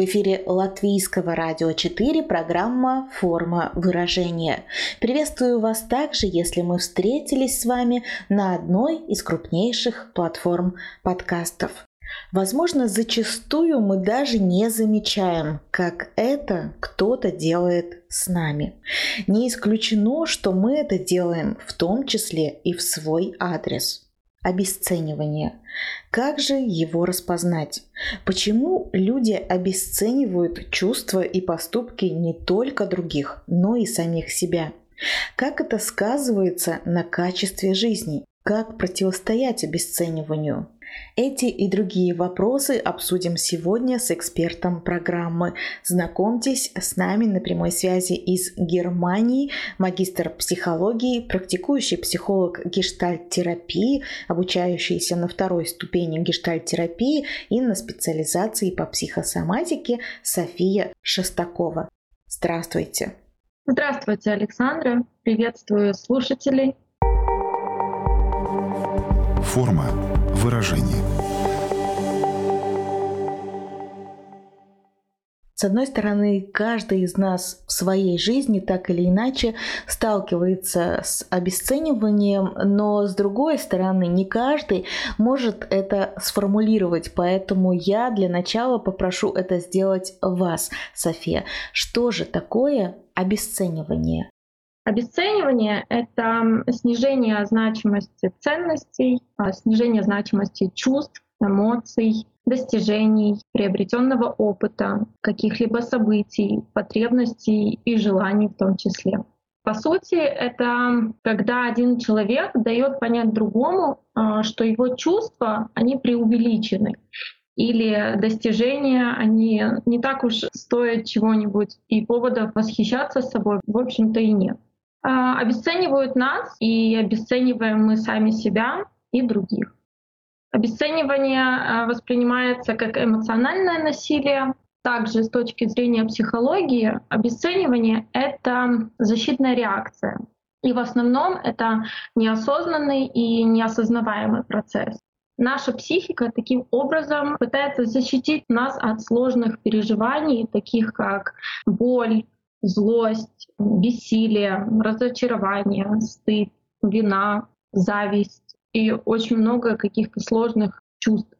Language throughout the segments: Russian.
В эфире Латвийского радио 4 программа «Форма выражения». Приветствую вас также, если мы встретились с вами на одной из крупнейших платформ подкастов. Возможно, зачастую мы даже не замечаем, как это кто-то делает с нами. Не исключено, что мы это делаем в том числе и в свой адрес обесценивание. Как же его распознать? Почему люди обесценивают чувства и поступки не только других, но и самих себя? Как это сказывается на качестве жизни? Как противостоять обесцениванию? Эти и другие вопросы обсудим сегодня с экспертом программы. Знакомьтесь, с нами на прямой связи из Германии магистр психологии, практикующий психолог гештальт-терапии, обучающийся на второй ступени гештальт-терапии и на специализации по психосоматике София Шестакова. Здравствуйте. Здравствуйте, Александра. Приветствую слушателей. Форма выражение. С одной стороны, каждый из нас в своей жизни так или иначе сталкивается с обесцениванием, но с другой стороны, не каждый может это сформулировать, поэтому я для начала попрошу это сделать вас, София. Что же такое обесценивание? Обесценивание — это снижение значимости ценностей, а, снижение значимости чувств, эмоций, достижений, приобретенного опыта, каких-либо событий, потребностей и желаний в том числе. По сути, это когда один человек дает понять другому, а, что его чувства, они преувеличены, или достижения, они не так уж стоят чего-нибудь, и поводов восхищаться собой, в общем-то, и нет. А, обесценивают нас, и обесцениваем мы сами себя и других. Обесценивание а, воспринимается как эмоциональное насилие. Также с точки зрения психологии обесценивание — это защитная реакция. И в основном это неосознанный и неосознаваемый процесс. Наша психика таким образом пытается защитить нас от сложных переживаний, таких как боль, злость, бессилие, разочарование, стыд, вина, зависть и очень много каких-то сложных чувств.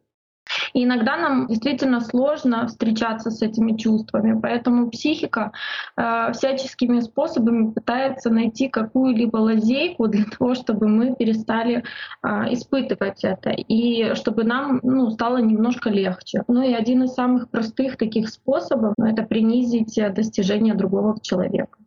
И иногда нам действительно сложно встречаться с этими чувствами, поэтому психика э, всяческими способами пытается найти какую-либо лазейку для того, чтобы мы перестали э, испытывать это и чтобы нам ну, стало немножко легче. Ну и один из самых простых таких способов — это принизить достижения другого человека.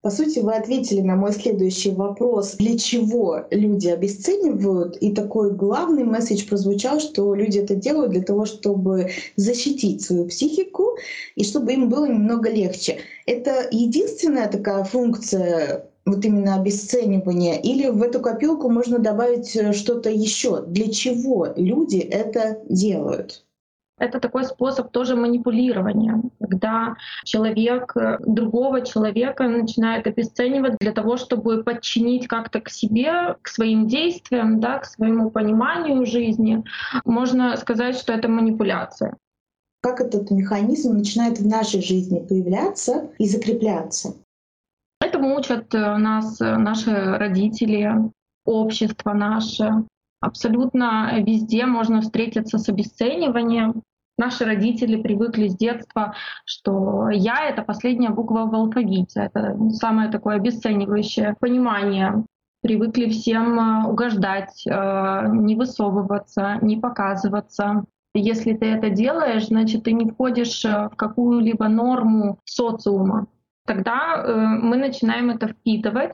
По сути, вы ответили на мой следующий вопрос, для чего люди обесценивают. И такой главный месседж прозвучал, что люди это делают для того, чтобы защитить свою психику и чтобы им было немного легче. Это единственная такая функция вот именно обесценивания, или в эту копилку можно добавить что-то еще? Для чего люди это делают? Это такой способ тоже манипулирования, когда человек э, другого человека начинает обесценивать для того, чтобы подчинить как-то к себе, к своим действиям, да, к своему пониманию жизни. Можно сказать, что это манипуляция. Как этот механизм начинает в нашей жизни появляться и закрепляться? Этому учат э, нас э, наши родители, общество наше, Абсолютно везде можно встретиться с обесцениванием. Наши родители привыкли с детства, что «я» — это последняя буква в алфавите. Это самое такое обесценивающее понимание. Привыкли всем э, угождать, э, не высовываться, не показываться. Если ты это делаешь, значит, ты не входишь э, в какую-либо норму социума. Тогда мы начинаем это впитывать,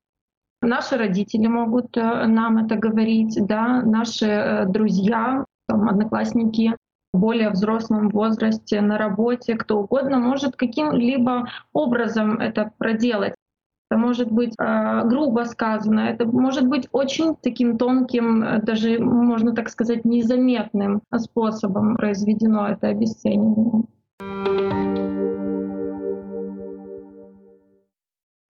Наши родители могут нам это говорить, да, наши друзья, там, одноклассники, более взрослом возрасте, на работе, кто угодно может каким-либо образом это проделать. это может быть э, грубо сказано, это может быть очень таким тонким, даже можно так сказать, незаметным способом произведено это обесценивание.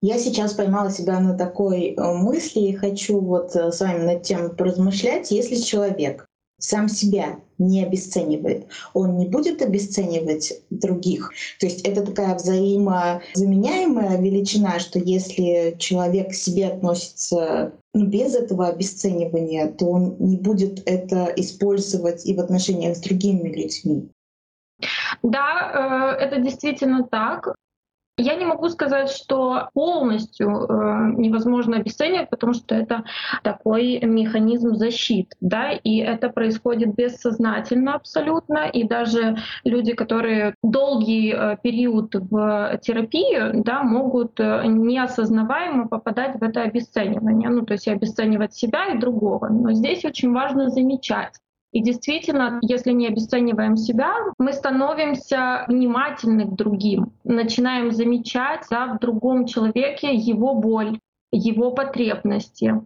Я сейчас поймала себя на такой э, мысли и хочу вот э, с вами над тем поразмышлять. Если человек сам себя не обесценивает, он не будет обесценивать других. То есть это такая взаимозаменяемая величина, что если человек к себе относится ну, без этого обесценивания, то он не будет это использовать и в отношениях с другими людьми. Да, э, это действительно так. Я не могу сказать, что полностью э, невозможно обесценивать, потому что это такой механизм защиты, да, и это происходит бессознательно абсолютно, и даже люди, которые долгий э, период в терапии, да, могут э, неосознаваемо попадать в это обесценивание, ну, то есть обесценивать себя и другого. Но здесь очень важно замечать, и действительно, если не обесцениваем себя, мы становимся внимательны к другим, начинаем замечать да, в другом человеке его боль, его потребности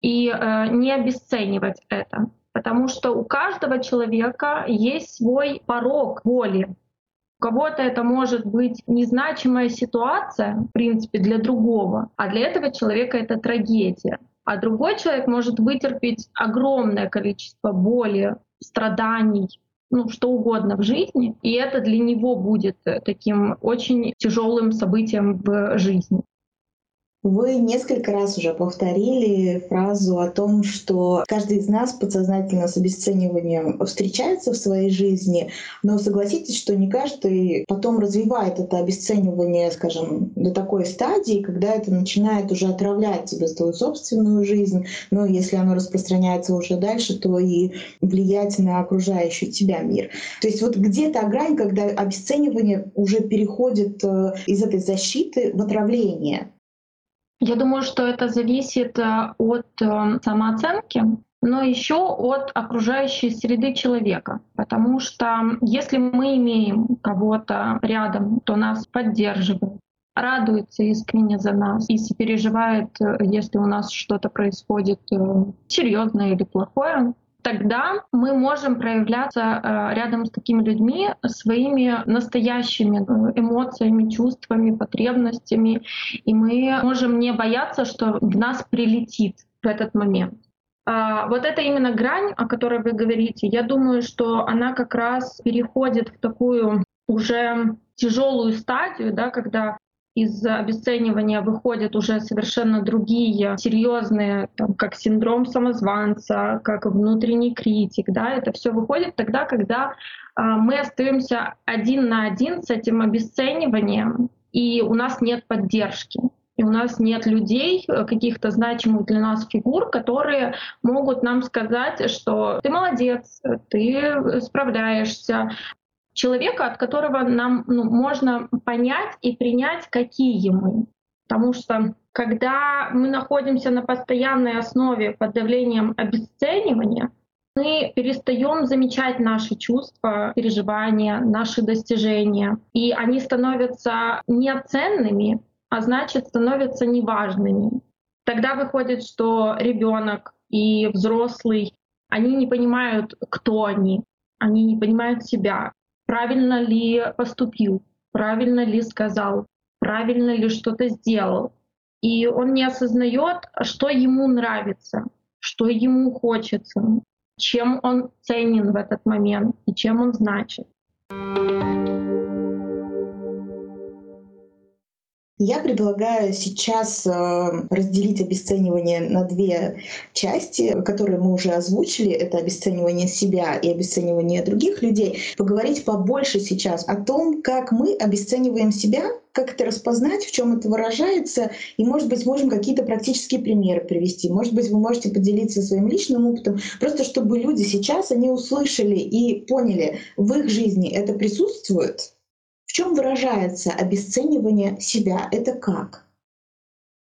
и э, не обесценивать это. Потому что у каждого человека есть свой порог воли. У кого-то это может быть незначимая ситуация, в принципе, для другого, а для этого человека это трагедия. А другой человек может вытерпеть огромное количество боли, страданий, ну, что угодно в жизни, и это для него будет таким очень тяжелым событием в жизни. Вы несколько раз уже повторили фразу о том, что каждый из нас подсознательно с обесцениванием встречается в своей жизни, но согласитесь, что не каждый потом развивает это обесценивание, скажем, до такой стадии, когда это начинает уже отравлять тебе свою собственную жизнь, но если оно распространяется уже дальше, то и влиять на окружающий тебя мир. То есть вот где-то грань, когда обесценивание уже переходит э, из этой защиты в отравление. Я думаю, что это зависит э, от э, самооценки, но еще от окружающей среды человека. Потому что если мы имеем кого-то рядом, кто нас поддерживает, радуется искренне за нас и переживает, э, если у нас что-то происходит серьезное или плохое, тогда мы можем проявляться э, рядом с такими людьми своими настоящими э, эмоциями, чувствами, потребностями, и мы можем не бояться, что в нас прилетит в этот момент. А, вот это именно грань, о которой вы говорите. Я думаю, что она как раз переходит в такую уже тяжелую стадию, да, когда из обесценивания выходят уже совершенно другие серьезные, там, как синдром самозванца, как внутренний критик. Да, это все выходит тогда, когда э, мы остаемся один на один с этим обесцениванием, и у нас нет поддержки. И у нас нет людей, э, каких-то значимых для нас фигур, которые могут нам сказать, что ты молодец, ты справляешься, человека, от которого нам ну, можно понять и принять, какие мы. Потому что когда мы находимся на постоянной основе под давлением обесценивания, мы перестаем замечать наши чувства, переживания, наши достижения. И они становятся неценными, а значит становятся неважными. Тогда выходит, что ребенок и взрослый, они не понимают, кто они, они не понимают себя, правильно ли поступил, правильно ли сказал, правильно ли что-то сделал. И он не осознает, что ему нравится, что ему хочется, чем он ценен в этот момент и чем он значит. Я предлагаю сейчас э, разделить обесценивание на две части, которые мы уже озвучили. Это обесценивание себя и обесценивание других людей. Поговорить побольше сейчас о том, как мы обесцениваем себя, как это распознать, в чем это выражается, и, может быть, можем какие-то практические примеры привести. Может быть, вы можете поделиться своим личным опытом, просто чтобы люди сейчас, они услышали и поняли, в их жизни это присутствует, в чем выражается обесценивание себя? Это как?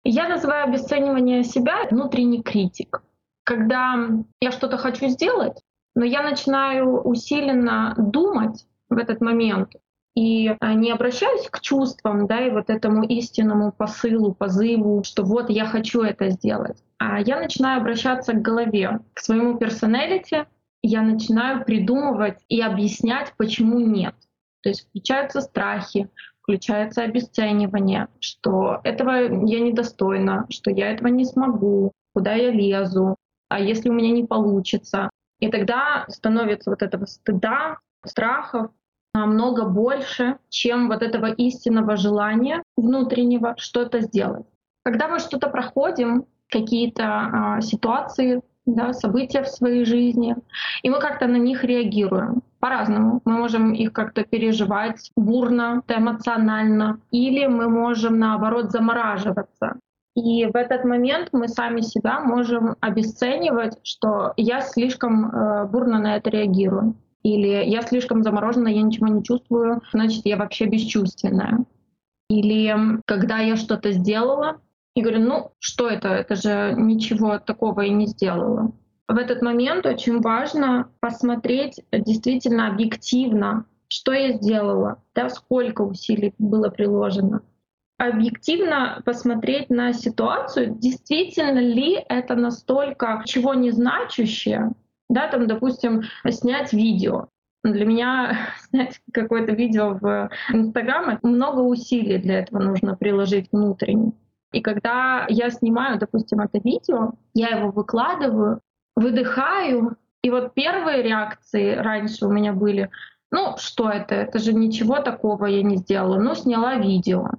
Я называю обесценивание себя внутренний критик. Когда я что-то хочу сделать, но я начинаю усиленно думать в этот момент, и а, не обращаюсь к чувствам, да, и вот этому истинному посылу, позыву, что вот я хочу это сделать, а я начинаю обращаться к голове, к своему персоналити, я начинаю придумывать и объяснять, почему нет. То есть включаются страхи, включается обесценивание, что этого я недостойна, что я этого не смогу, куда я лезу, а если у меня не получится. И тогда становится вот этого стыда, страхов намного больше, чем вот этого истинного желания внутреннего что-то сделать. Когда мы что-то проходим, какие-то а, ситуации, да, события в своей жизни, и мы как-то на них реагируем по-разному. Мы можем их как-то переживать бурно, эмоционально, или мы можем, наоборот, замораживаться. И в этот момент мы сами себя можем обесценивать, что я слишком э, бурно на это реагирую. Или я слишком заморожена, я ничего не чувствую, значит, я вообще бесчувственная. Или когда я что-то сделала, и говорю, ну что это, это же ничего такого и не сделала. В этот момент очень важно посмотреть действительно объективно, что я сделала, да, сколько усилий было приложено. Объективно посмотреть на ситуацию, действительно ли это настолько чего не значащее, да, там, допустим, снять видео. Для меня снять какое-то видео в Инстаграм, много усилий для этого нужно приложить внутренне. И когда я снимаю, допустим, это видео, я его выкладываю, выдыхаю, и вот первые реакции раньше у меня были, ну что это, это же ничего такого я не сделала, ну сняла видео.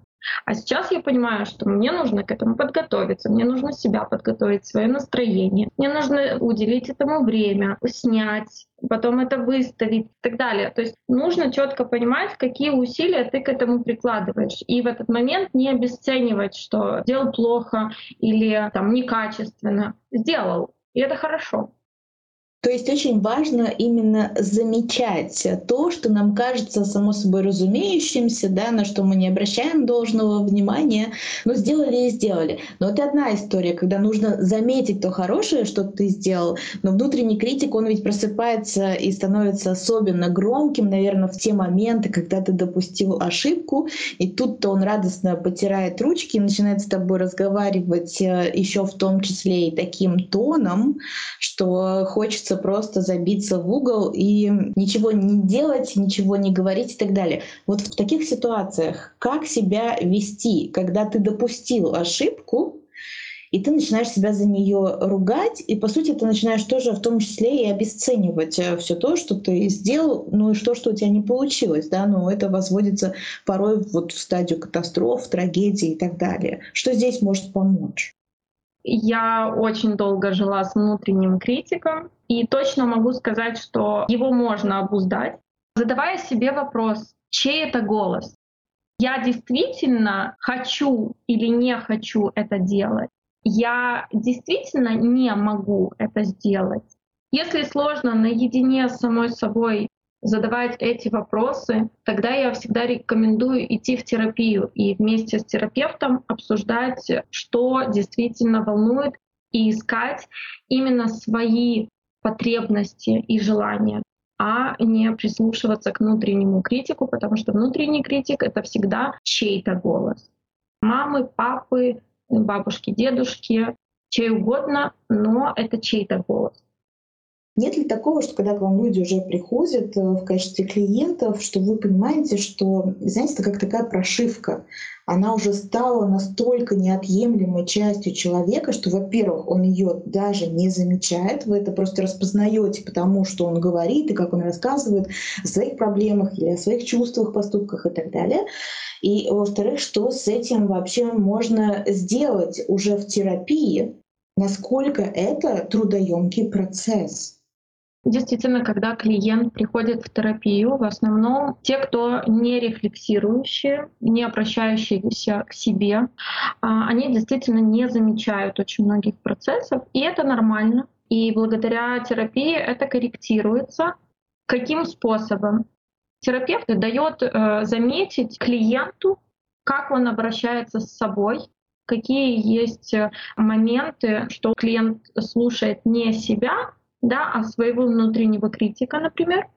А сейчас я понимаю, что мне нужно к этому подготовиться, мне нужно себя подготовить, свое настроение, мне нужно уделить этому время, снять, потом это выставить и так далее. То есть нужно четко понимать, какие усилия ты к этому прикладываешь. И в этот момент не обесценивать, что сделал плохо или там некачественно. Сделал, и это хорошо. То есть очень важно именно замечать то, что нам кажется само собой разумеющимся, да, на что мы не обращаем должного внимания, но сделали и сделали. Но это одна история, когда нужно заметить то хорошее, что ты сделал, но внутренний критик, он ведь просыпается и становится особенно громким, наверное, в те моменты, когда ты допустил ошибку, и тут-то он радостно потирает ручки и начинает с тобой разговаривать э, еще в том числе и таким тоном, что хочется хочется просто забиться в угол и ничего не делать, ничего не говорить и так далее. Вот в таких ситуациях как себя вести, когда ты допустил ошибку, и ты начинаешь себя за нее ругать, и по сути ты начинаешь тоже в том числе и обесценивать э, все то, что ты сделал, ну и что, что у тебя не получилось, да, но это возводится порой вот в стадию катастроф, трагедий и так далее. Что здесь может помочь? Я очень долго жила с внутренним критиком, и точно могу сказать, что его можно обуздать, задавая себе вопрос, чей это голос? Я действительно хочу или не хочу это делать? Я действительно не могу это сделать? Если сложно наедине с самой собой задавать эти вопросы, тогда я всегда рекомендую идти в терапию и вместе с терапевтом обсуждать, что действительно волнует, и искать именно свои потребности и желания, а не прислушиваться к внутреннему критику, потому что внутренний критик — это всегда чей-то голос. Мамы, папы, бабушки, дедушки, чей угодно, но это чей-то голос. Нет ли такого, что когда к вам люди уже приходят э, в качестве клиентов, что вы понимаете, что, знаете, это как такая прошивка, она уже стала настолько неотъемлемой частью человека, что, во-первых, он ее даже не замечает, вы это просто распознаете, потому что он говорит и как он рассказывает о своих проблемах или о своих чувствах, поступках и так далее. И, во-вторых, что с этим вообще можно сделать уже в терапии, насколько это трудоемкий процесс. Действительно, когда клиент приходит в терапию, в основном те, кто не рефлексирующие, не обращающиеся к себе, а, они действительно не замечают очень многих процессов, и это нормально. И благодаря терапии это корректируется. Каким способом? Терапевт дает э, заметить клиенту, как он обращается с собой, какие есть э, моменты, что клиент слушает не себя, да, а своего внутреннего критика, например.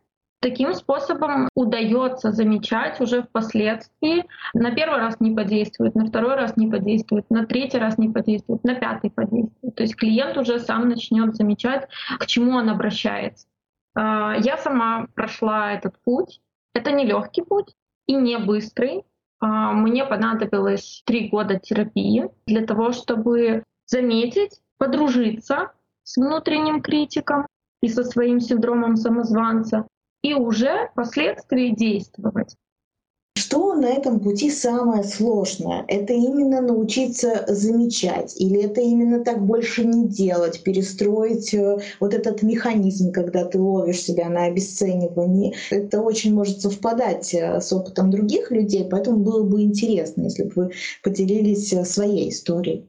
Таким способом удается замечать уже впоследствии. На первый раз не подействует, на второй раз не подействует, на третий раз не подействует, на пятый подействует. То есть клиент уже сам начнет замечать, к чему он обращается. А, я сама прошла этот путь. Это не легкий путь и не быстрый. А, мне понадобилось три года терапии для того, чтобы заметить, подружиться с внутренним критиком и со своим синдромом самозванца, и уже впоследствии действовать. Что на этом пути самое сложное? Это именно научиться замечать, или это именно так больше не делать, перестроить э, вот этот механизм, когда ты ловишь себя на обесценивании. Это очень может совпадать э, с опытом других людей, поэтому было бы интересно, если бы вы поделились э, своей историей.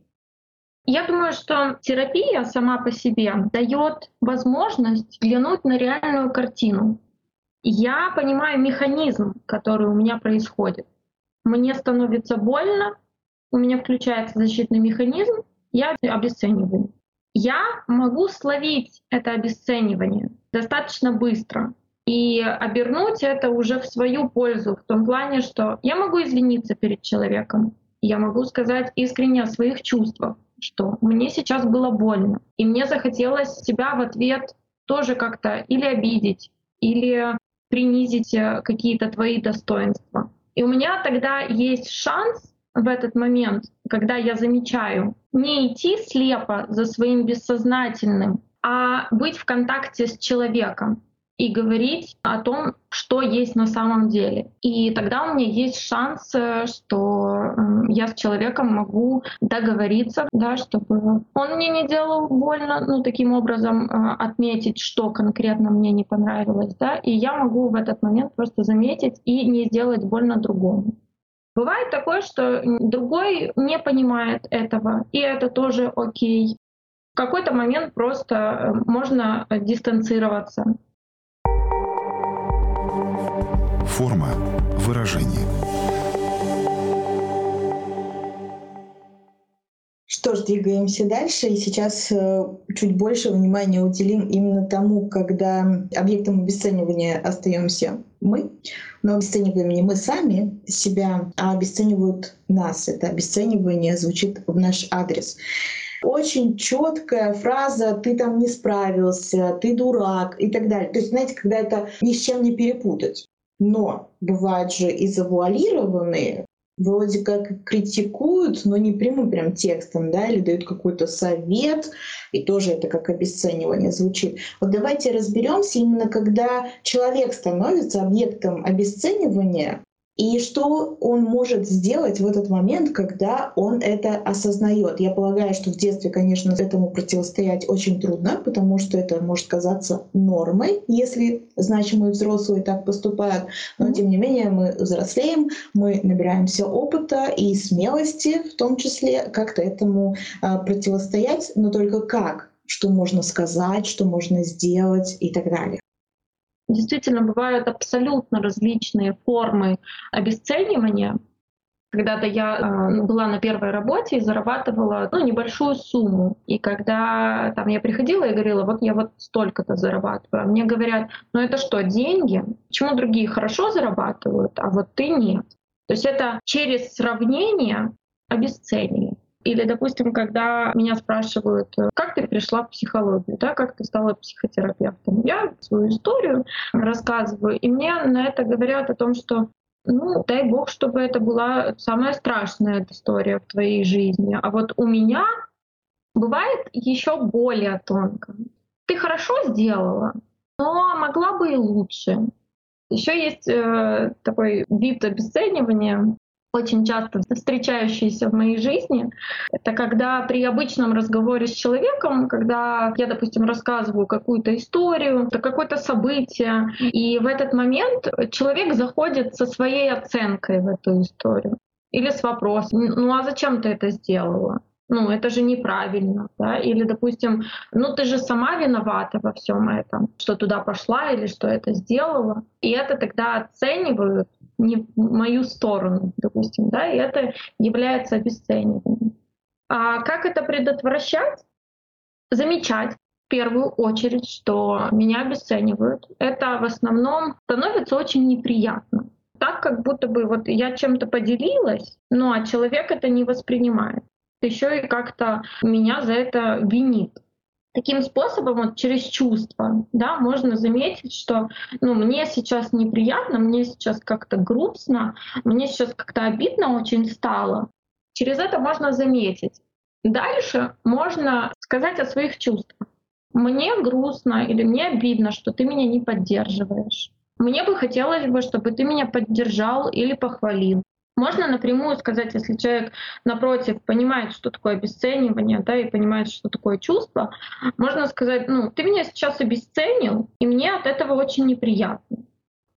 Я думаю, что терапия сама по себе дает возможность взглянуть на реальную картину. Я понимаю механизм, который у меня происходит. Мне становится больно, у меня включается защитный механизм, я обесцениваю. Я могу словить это обесценивание достаточно быстро и обернуть это уже в свою пользу, в том плане, что я могу извиниться перед человеком, я могу сказать искренне о своих чувствах, что мне сейчас было больно, и мне захотелось себя в ответ тоже как-то или обидеть, или принизить э, какие-то твои достоинства. И у меня тогда есть шанс в этот момент, когда я замечаю, не идти слепо за своим бессознательным, а быть в контакте с человеком и говорить о том, что есть на самом деле. И тогда у меня есть шанс, э, что я с человеком могу договориться, да, чтобы он мне не делал больно, ну, таким образом э, отметить, что конкретно мне не понравилось, да, и я могу в этот момент просто заметить и не сделать больно другому. Бывает такое, что другой не понимает этого, и это тоже окей. В какой-то момент просто э, можно дистанцироваться Форма выражения. Что ж, двигаемся дальше. И сейчас э, чуть больше внимания уделим именно тому, когда объектом обесценивания остаемся мы, но обесцениваем не мы сами себя, а обесценивают нас. Это обесценивание звучит в наш адрес очень четкая фраза «ты там не справился», «ты дурак» и так далее. То есть, знаете, когда это ни с чем не перепутать. Но бывают же и завуалированные, вроде как критикуют, но не прямым прям текстом, да, или дают какой-то совет, и тоже это как обесценивание звучит. Вот давайте разберемся именно, когда человек становится объектом обесценивания, и что он может сделать в этот момент, когда он это осознает? Я полагаю, что в детстве, конечно, этому противостоять очень трудно, потому что это может казаться нормой, если значимые взрослые так поступают. Но тем не менее мы взрослеем, мы набираемся опыта и смелости, в том числе как-то этому а, противостоять, но только как? Что можно сказать, что можно сделать и так далее. Действительно, бывают абсолютно различные формы обесценивания. Когда-то я э, была на первой работе и зарабатывала ну, небольшую сумму. И когда там я приходила и говорила, вот я вот столько-то зарабатываю, а мне говорят, ну это что, деньги? Почему другие хорошо зарабатывают, а вот ты нет? То есть это через сравнение обесценивание. Или, допустим, когда меня спрашивают, э, как ты пришла в психологию, да, как ты стала психотерапевтом, я свою историю рассказываю, и мне на это говорят о том, что ну, дай бог, чтобы это была самая страшная история в твоей жизни. А вот у меня бывает еще более тонко. Ты хорошо сделала, но могла бы и лучше. Еще есть э, такой вид обесценивания, очень часто встречающиеся в моей жизни, это когда при обычном разговоре с человеком, когда я, допустим, рассказываю какую-то историю, какое-то событие, и в этот момент человек заходит со своей оценкой в эту историю или с вопросом, ну а зачем ты это сделала? Ну, это же неправильно, да, или, допустим, ну ты же сама виновата во всем этом, что туда пошла или что это сделала. И это тогда оценивают не в мою сторону, допустим, да, и это является обесцениванием. А как это предотвращать? Замечать, в первую очередь, что меня обесценивают. Это в основном становится очень неприятно. Так, как будто бы вот я чем-то поделилась, ну а человек это не воспринимает. Еще и как-то меня за это винит. Таким способом, вот через чувства, да, можно заметить, что ну, мне сейчас неприятно, мне сейчас как-то грустно, мне сейчас как-то обидно очень стало. Через это можно заметить. Дальше можно сказать о своих чувствах. Мне грустно или мне обидно, что ты меня не поддерживаешь. Мне бы хотелось бы, чтобы ты меня поддержал или похвалил. Можно напрямую сказать, если человек напротив понимает, что такое обесценивание, да, и понимает, что такое чувство, можно сказать, ну, ты меня сейчас обесценил, и мне от этого очень неприятно.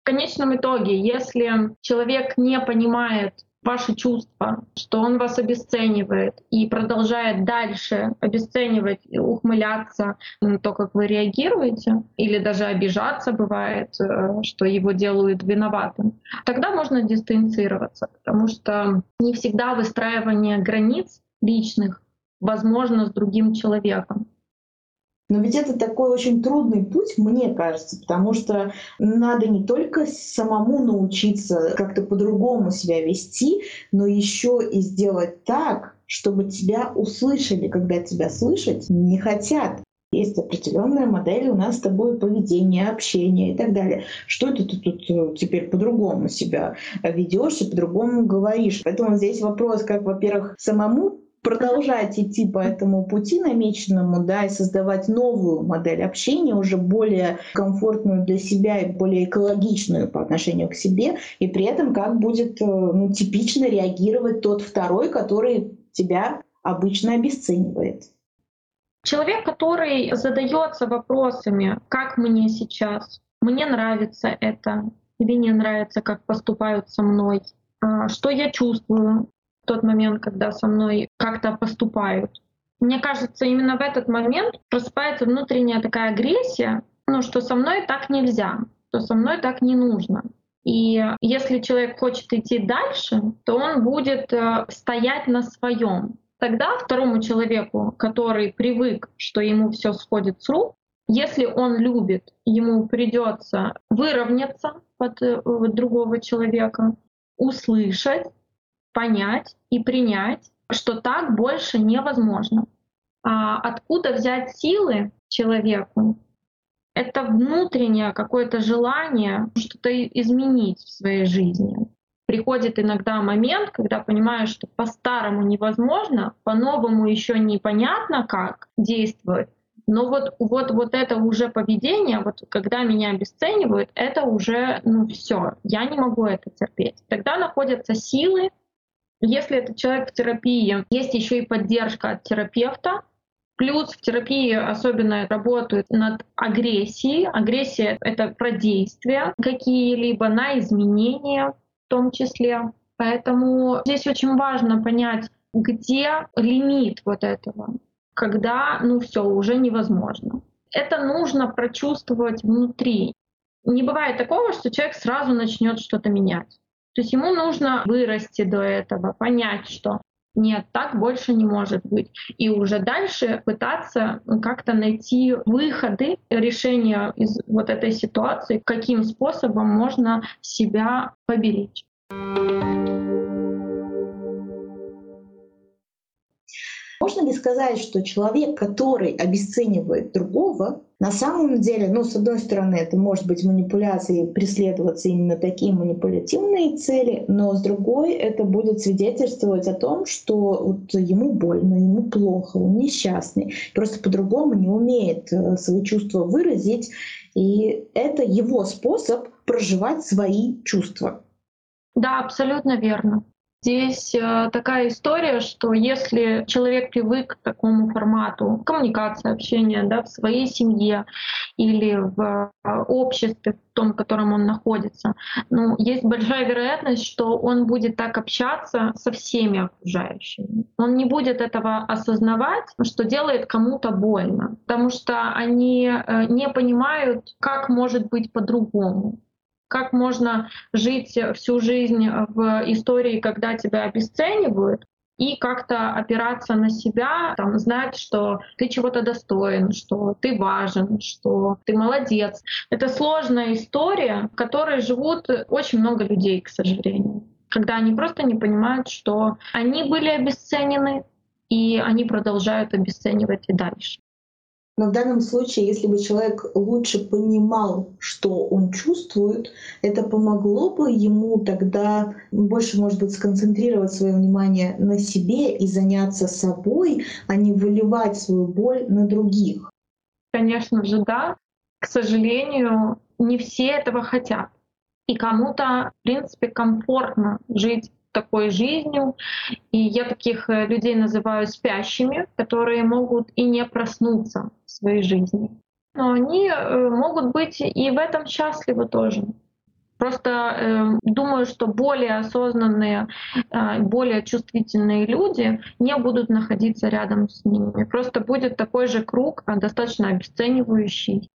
В конечном итоге, если человек не понимает ваши чувства, что он вас обесценивает и продолжает дальше обесценивать, ухмыляться на то, как вы реагируете, или даже обижаться бывает, э, что его делают виноватым, тогда можно дистанцироваться, потому что не всегда выстраивание границ личных возможно с другим человеком. Но ведь это такой очень трудный путь, мне кажется, потому что надо не только самому научиться как-то по-другому себя вести, но еще и сделать так, чтобы тебя услышали, когда тебя слышать не хотят. Есть определенная модель у нас с тобой поведения, общения и так далее. Что это ты тут э, теперь по-другому себя ведешь и по-другому говоришь? Поэтому здесь вопрос, как, во-первых, самому продолжать идти по этому пути намеченному, да, и создавать новую модель общения, уже более комфортную для себя и более экологичную по отношению к себе, и при этом как будет э, ну, типично реагировать тот второй, который тебя обычно обесценивает. Человек, который задается вопросами, как мне сейчас, мне нравится это или не нравится, как поступают со мной, а, что я чувствую, тот момент, когда со мной как-то поступают. Мне кажется, именно в этот момент просыпается внутренняя такая агрессия, ну, что со мной так нельзя, что со мной так не нужно. И если человек хочет идти дальше, то он будет э, стоять на своем. Тогда второму человеку, который привык, что ему все сходит с рук, если он любит, ему придется выровняться под э, другого человека, услышать, понять и принять, что так больше невозможно. А откуда взять силы человеку? Это внутреннее какое-то желание что-то изменить в своей жизни. Приходит иногда момент, когда понимаешь, что по-старому невозможно, по-новому еще непонятно, как действовать. Но вот, вот, вот это уже поведение, вот когда меня обесценивают, это уже, ну все, я не могу это терпеть. Тогда находятся силы если это человек в терапии, есть еще и поддержка от терапевта. Плюс в терапии особенно работают над агрессией. Агрессия — это про действия какие-либо, на изменения в том числе. Поэтому здесь очень важно понять, где лимит вот этого, когда, ну все, уже невозможно. Это нужно прочувствовать внутри. Не бывает такого, что человек сразу начнет что-то менять. То есть ему нужно вырасти до этого, понять, что нет, так больше не может быть. И уже дальше пытаться как-то найти выходы, решения из вот этой ситуации, каким способом можно себя поберечь. Можно ли сказать, что человек, который обесценивает другого, на самом деле, ну, с одной стороны, это может быть манипуляцией, преследоваться именно такие манипулятивные цели, но с другой, это будет свидетельствовать о том, что вот ему больно, ему плохо, он несчастный, просто по-другому не умеет э, свои чувства выразить, и это его способ проживать свои чувства. Да, абсолютно верно. Здесь э, такая история, что если человек привык к такому формату коммуникации, общения да, в своей семье или в э, обществе, в том, в котором он находится, ну, есть большая вероятность, что он будет так общаться со всеми окружающими. Он не будет этого осознавать, что делает кому-то больно, потому что они э, не понимают, как может быть по-другому. Как можно жить всю жизнь в истории, когда тебя обесценивают, и как-то опираться на себя, там, знать, что ты чего-то достоин, что ты важен, что ты молодец. Это сложная история, в которой живут очень много людей, к сожалению. Когда они просто не понимают, что они были обесценены, и они продолжают обесценивать и дальше. Но в данном случае, если бы человек лучше понимал, что он чувствует, это помогло бы ему тогда больше, может быть, сконцентрировать свое внимание на себе и заняться собой, а не выливать свою боль на других. Конечно же, да. К сожалению, не все этого хотят. И кому-то, в принципе, комфортно жить такой жизнью. И я таких э, людей называю спящими, которые могут и не проснуться своей жизни. Но они э, могут быть и в этом счастливы тоже. Просто э, думаю, что более осознанные, э, более чувствительные люди не будут находиться рядом с ними. Просто будет такой же круг, э, достаточно обесценивающий.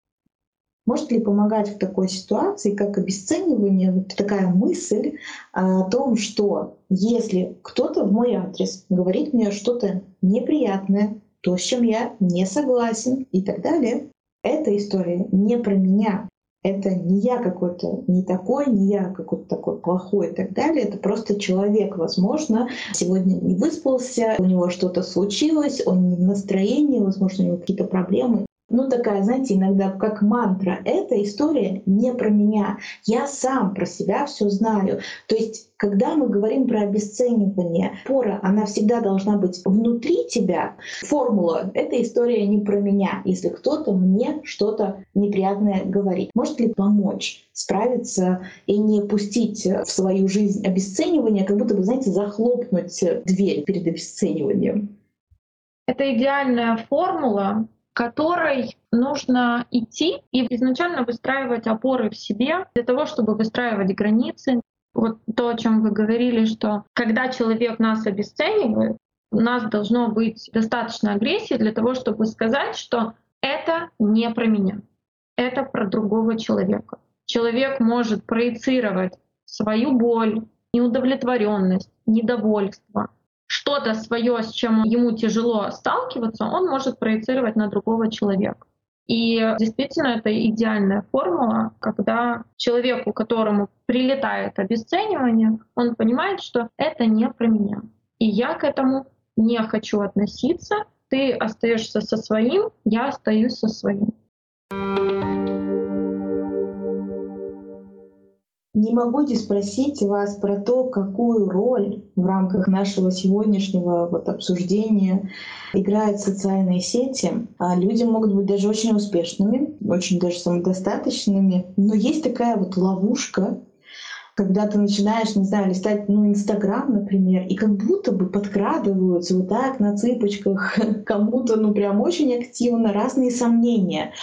Может ли помогать в такой ситуации, как обесценивание, вот такая мысль о том, что если кто-то в мой адрес говорит мне что-то неприятное, то, с чем я не согласен и так далее, эта история не про меня. Это не я какой-то не такой, не я какой-то такой плохой и так далее. Это просто человек, возможно, сегодня не выспался, у него что-то случилось, он не в настроении, возможно, у него какие-то проблемы ну такая, знаете, иногда как мантра. Эта история не про меня. Я сам про себя все знаю. То есть, когда мы говорим про обесценивание, пора, она всегда должна быть внутри тебя. Формула — эта история не про меня, если кто-то мне что-то неприятное говорит. Может ли помочь справиться и не пустить в свою жизнь обесценивание, как будто бы, знаете, захлопнуть дверь перед обесцениванием? Это идеальная формула, которой нужно идти и изначально выстраивать опоры в себе для того, чтобы выстраивать границы. Вот то, о чем вы говорили, что когда человек нас обесценивает, у нас должно быть достаточно агрессии для того, чтобы сказать, что это не про меня, это про другого человека. Человек может проецировать свою боль, неудовлетворенность, недовольство, что-то свое, с чем ему тяжело сталкиваться, он может проецировать на другого человека. И действительно это идеальная формула, когда человеку, которому прилетает обесценивание, он понимает, что это не про меня. И я к этому не хочу относиться. Ты остаешься со своим, я остаюсь со своим. Не могу не спросить вас про то, какую роль в рамках нашего сегодняшнего вот обсуждения играют социальные сети. А люди могут быть даже очень успешными, очень даже самодостаточными, но есть такая вот ловушка, когда ты начинаешь, не знаю, листать, ну, Инстаграм, например, и как будто бы подкрадываются вот так на цыпочках кому-то, ну, прям очень активно разные сомнения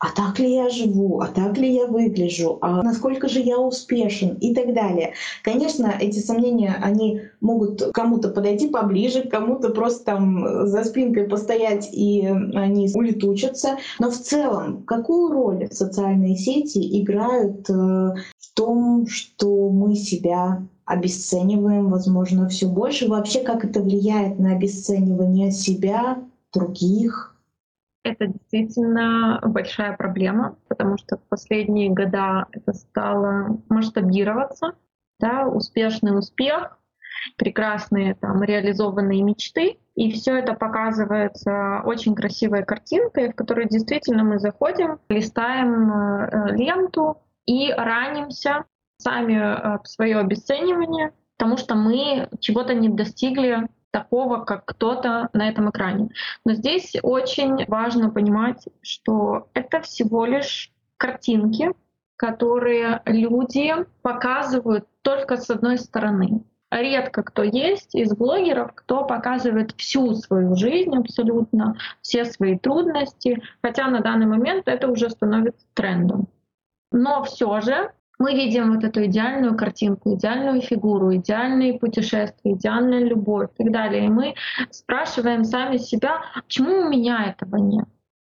а так ли я живу, а так ли я выгляжу, а насколько же я успешен и так далее. Конечно, эти сомнения, они могут кому-то подойти поближе, кому-то просто там за спинкой постоять и они улетучатся. Но в целом, какую роль социальные сети играют э, том, что мы себя обесцениваем, возможно, все больше. Вообще, как это влияет на обесценивание себя, других, это действительно большая проблема, потому что в последние года это стало масштабироваться. Да, успешный успех, прекрасные там реализованные мечты. И все это показывается очень красивой картинкой, в которой действительно мы заходим, листаем э, ленту и ранимся сами э, в свое обесценивание, потому что мы чего-то не достигли такого, как кто-то на этом экране. Но здесь очень важно понимать, что это всего лишь картинки, которые люди показывают только с одной стороны. Редко кто есть из блогеров, кто показывает всю свою жизнь абсолютно, все свои трудности, хотя на данный момент это уже становится трендом. Но все же мы видим вот эту идеальную картинку, идеальную фигуру, идеальные путешествия, идеальную любовь и так далее. И мы спрашиваем сами себя, почему у меня этого нет?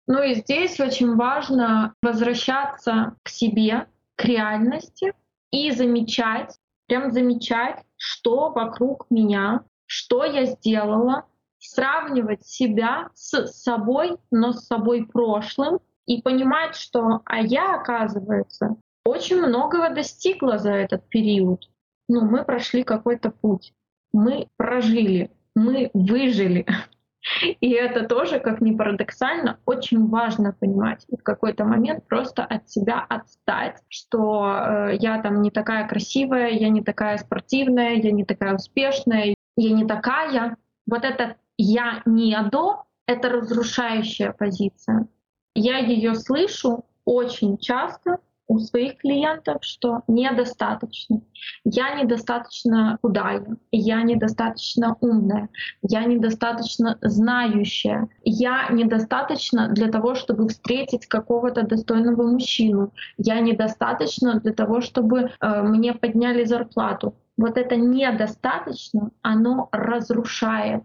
Ну и здесь очень важно возвращаться к себе, к реальности и замечать, прям замечать, что вокруг меня, что я сделала, сравнивать себя с собой, но с собой прошлым, и понимать, что а я, оказывается, очень многого достигла за этот период. Ну, мы прошли какой-то путь, мы прожили, мы выжили. И это тоже, как ни парадоксально, очень важно понимать. И в какой-то момент просто от себя отстать, что э, я там не такая красивая, я не такая спортивная, я не такая успешная, я не такая. Вот это я не до, это разрушающая позиция. Я ее слышу очень часто, у своих клиентов, что недостаточно. Я недостаточно худая, я недостаточно умная, я недостаточно знающая, я недостаточно для того, чтобы встретить какого-то достойного мужчину, я недостаточно для того, чтобы э, мне подняли зарплату. Вот это недостаточно, оно разрушает.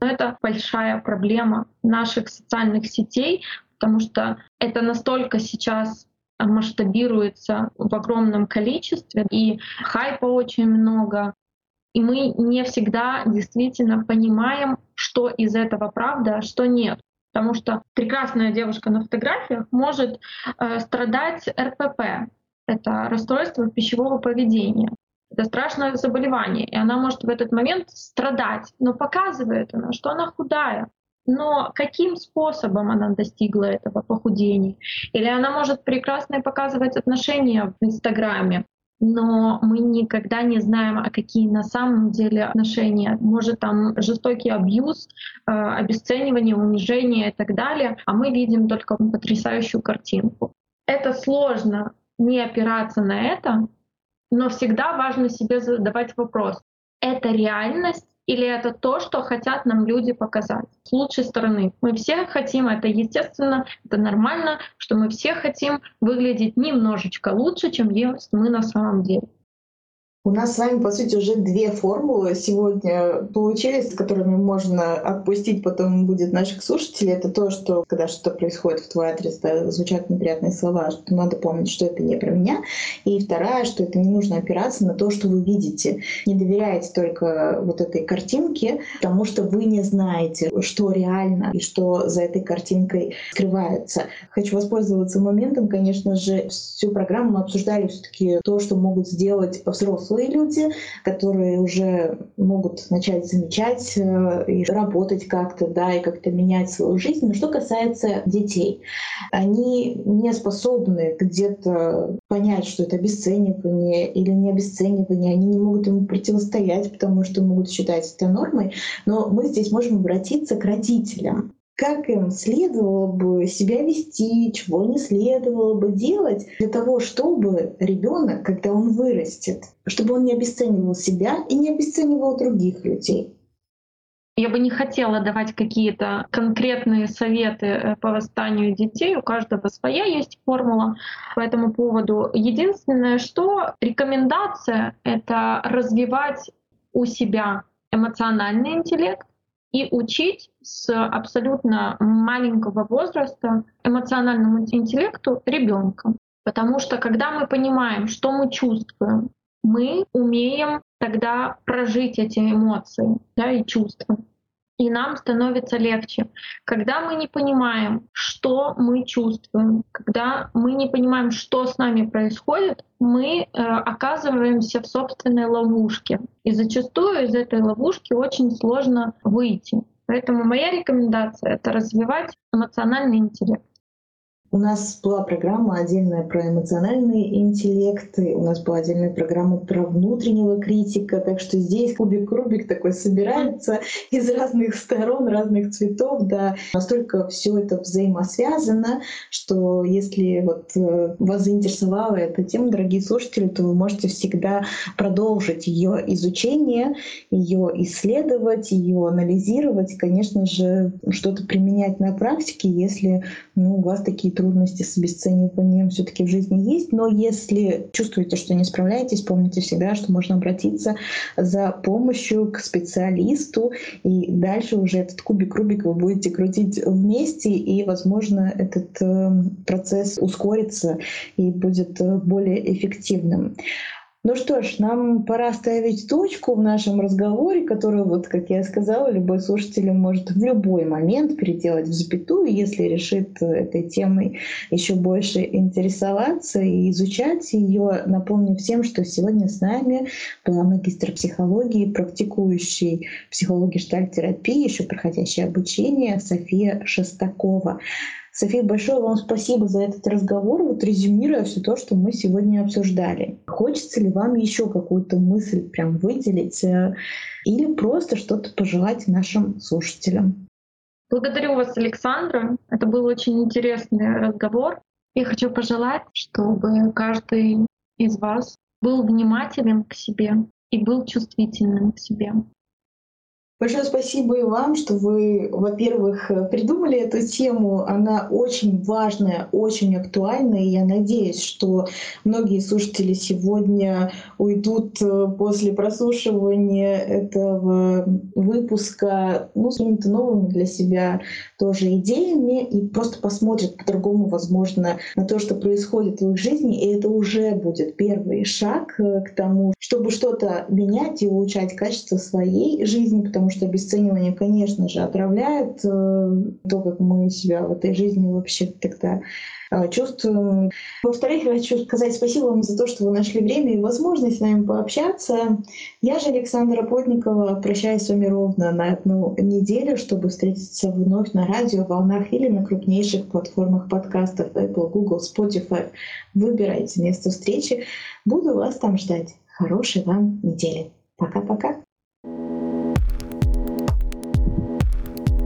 Но это большая проблема наших социальных сетей, потому что это настолько сейчас масштабируется в огромном количестве, и хайпа очень много. И мы не всегда действительно понимаем, что из этого правда, а что нет. Потому что прекрасная девушка на фотографиях может э, страдать РПП. Это расстройство пищевого поведения. Это страшное заболевание, и она может в этот момент страдать, но показывает она, что она худая, но каким способом она достигла этого похудения? Или она может прекрасно показывать отношения в Инстаграме, но мы никогда не знаем, а какие на самом деле отношения. Может там жестокий абьюз, э, обесценивание, унижение и так далее, а мы видим только потрясающую картинку. Это сложно не опираться на это, но всегда важно себе задавать вопрос. Это реальность или это то, что хотят нам люди показать с лучшей стороны. Мы все хотим, это естественно, это нормально, что мы все хотим выглядеть немножечко лучше, чем есть мы на самом деле. У нас с вами, по сути, уже две формулы сегодня получились, с которыми можно отпустить потом будет наших слушателей. Это то, что когда что-то происходит в твой адрес, да, звучат неприятные слова, что надо помнить, что это не про меня. И вторая, что это не нужно опираться на то, что вы видите. Не доверяйте только вот этой картинке, потому что вы не знаете, что реально и что за этой картинкой скрывается. Хочу воспользоваться моментом, конечно же, всю программу мы обсуждали все таки то, что могут сделать взрослые взрослые люди, которые уже могут начать замечать э, и работать как-то, да, и как-то менять свою жизнь. Но что касается детей, они не способны где-то понять, что это обесценивание или не обесценивание, они не могут ему противостоять, потому что могут считать это нормой. Но мы здесь можем обратиться к родителям как им следовало бы себя вести, чего не следовало бы делать для того, чтобы ребенок, когда он вырастет, чтобы он не обесценивал себя и не обесценивал других людей. Я бы не хотела давать какие-то конкретные советы э, по восстанию детей. У каждого своя есть формула по этому поводу. Единственное, что рекомендация — это развивать у себя эмоциональный интеллект, и учить с абсолютно маленького возраста эмоциональному интеллекту ребенка. Потому что когда мы понимаем, что мы чувствуем, мы умеем тогда прожить эти эмоции да, и чувства и нам становится легче. Когда мы не понимаем, что мы чувствуем, когда мы не понимаем, что с нами происходит, мы э, оказываемся в собственной ловушке. И зачастую из этой ловушки очень сложно выйти. Поэтому моя рекомендация — это развивать эмоциональный интеллект. У нас была программа отдельная про эмоциональный интеллект, у нас была отдельная программа про внутреннего критика, так что здесь кубик-рубик такой собирается из разных сторон, разных цветов, да. Настолько все это взаимосвязано, что если вот э, вас заинтересовала эта тема, дорогие слушатели, то вы можете всегда продолжить ее изучение, ее исследовать, ее анализировать, и, конечно же, что-то применять на практике, если ну, у вас такие трудности с обесцениванием все-таки в жизни есть, но если чувствуете, что не справляетесь, помните всегда, что можно обратиться за помощью к специалисту, и дальше уже этот кубик Рубик вы будете крутить вместе, и, возможно, этот э, процесс ускорится и будет э, более эффективным. Ну что ж, нам пора ставить точку в нашем разговоре, который, вот, как я сказала, любой слушатель может в любой момент переделать в запятую, если решит этой темой еще больше интересоваться и изучать ее. Напомню всем, что сегодня с нами была магистр психологии, практикующий психологи штальтерапии, еще проходящее обучение София Шестакова. София, большое вам спасибо за этот разговор. Вот резюмируя все то, что мы сегодня обсуждали. Хочется ли вам еще какую-то мысль прям выделить э, или просто что-то пожелать нашим слушателям? Благодарю вас, Александра. Это был очень интересный разговор. Я хочу пожелать, чтобы каждый из вас был внимательным к себе и был чувствительным к себе. Большое спасибо и вам, что вы, во-первых, придумали эту тему. Она очень важная, очень актуальная. И я надеюсь, что многие слушатели сегодня уйдут э, после прослушивания этого выпуска ну, с какими-то новыми для себя тоже идеями и просто посмотрят по-другому, возможно, на то, что происходит в их жизни. И это уже будет первый шаг э, к тому, чтобы что-то менять и улучшать качество своей жизни, потому потому что обесценивание, конечно же, отравляет э, то, как мы себя в этой жизни вообще тогда э, чувствуем. Во-вторых, я хочу сказать спасибо вам за то, что вы нашли время и возможность с нами пообщаться. Я же, Александра Плотникова, прощаюсь с вами ровно на одну неделю, чтобы встретиться вновь на радио, волнах или на крупнейших платформах подкастов Apple, Google, Spotify. Выбирайте место встречи. Буду вас там ждать. Хорошей вам недели. Пока-пока.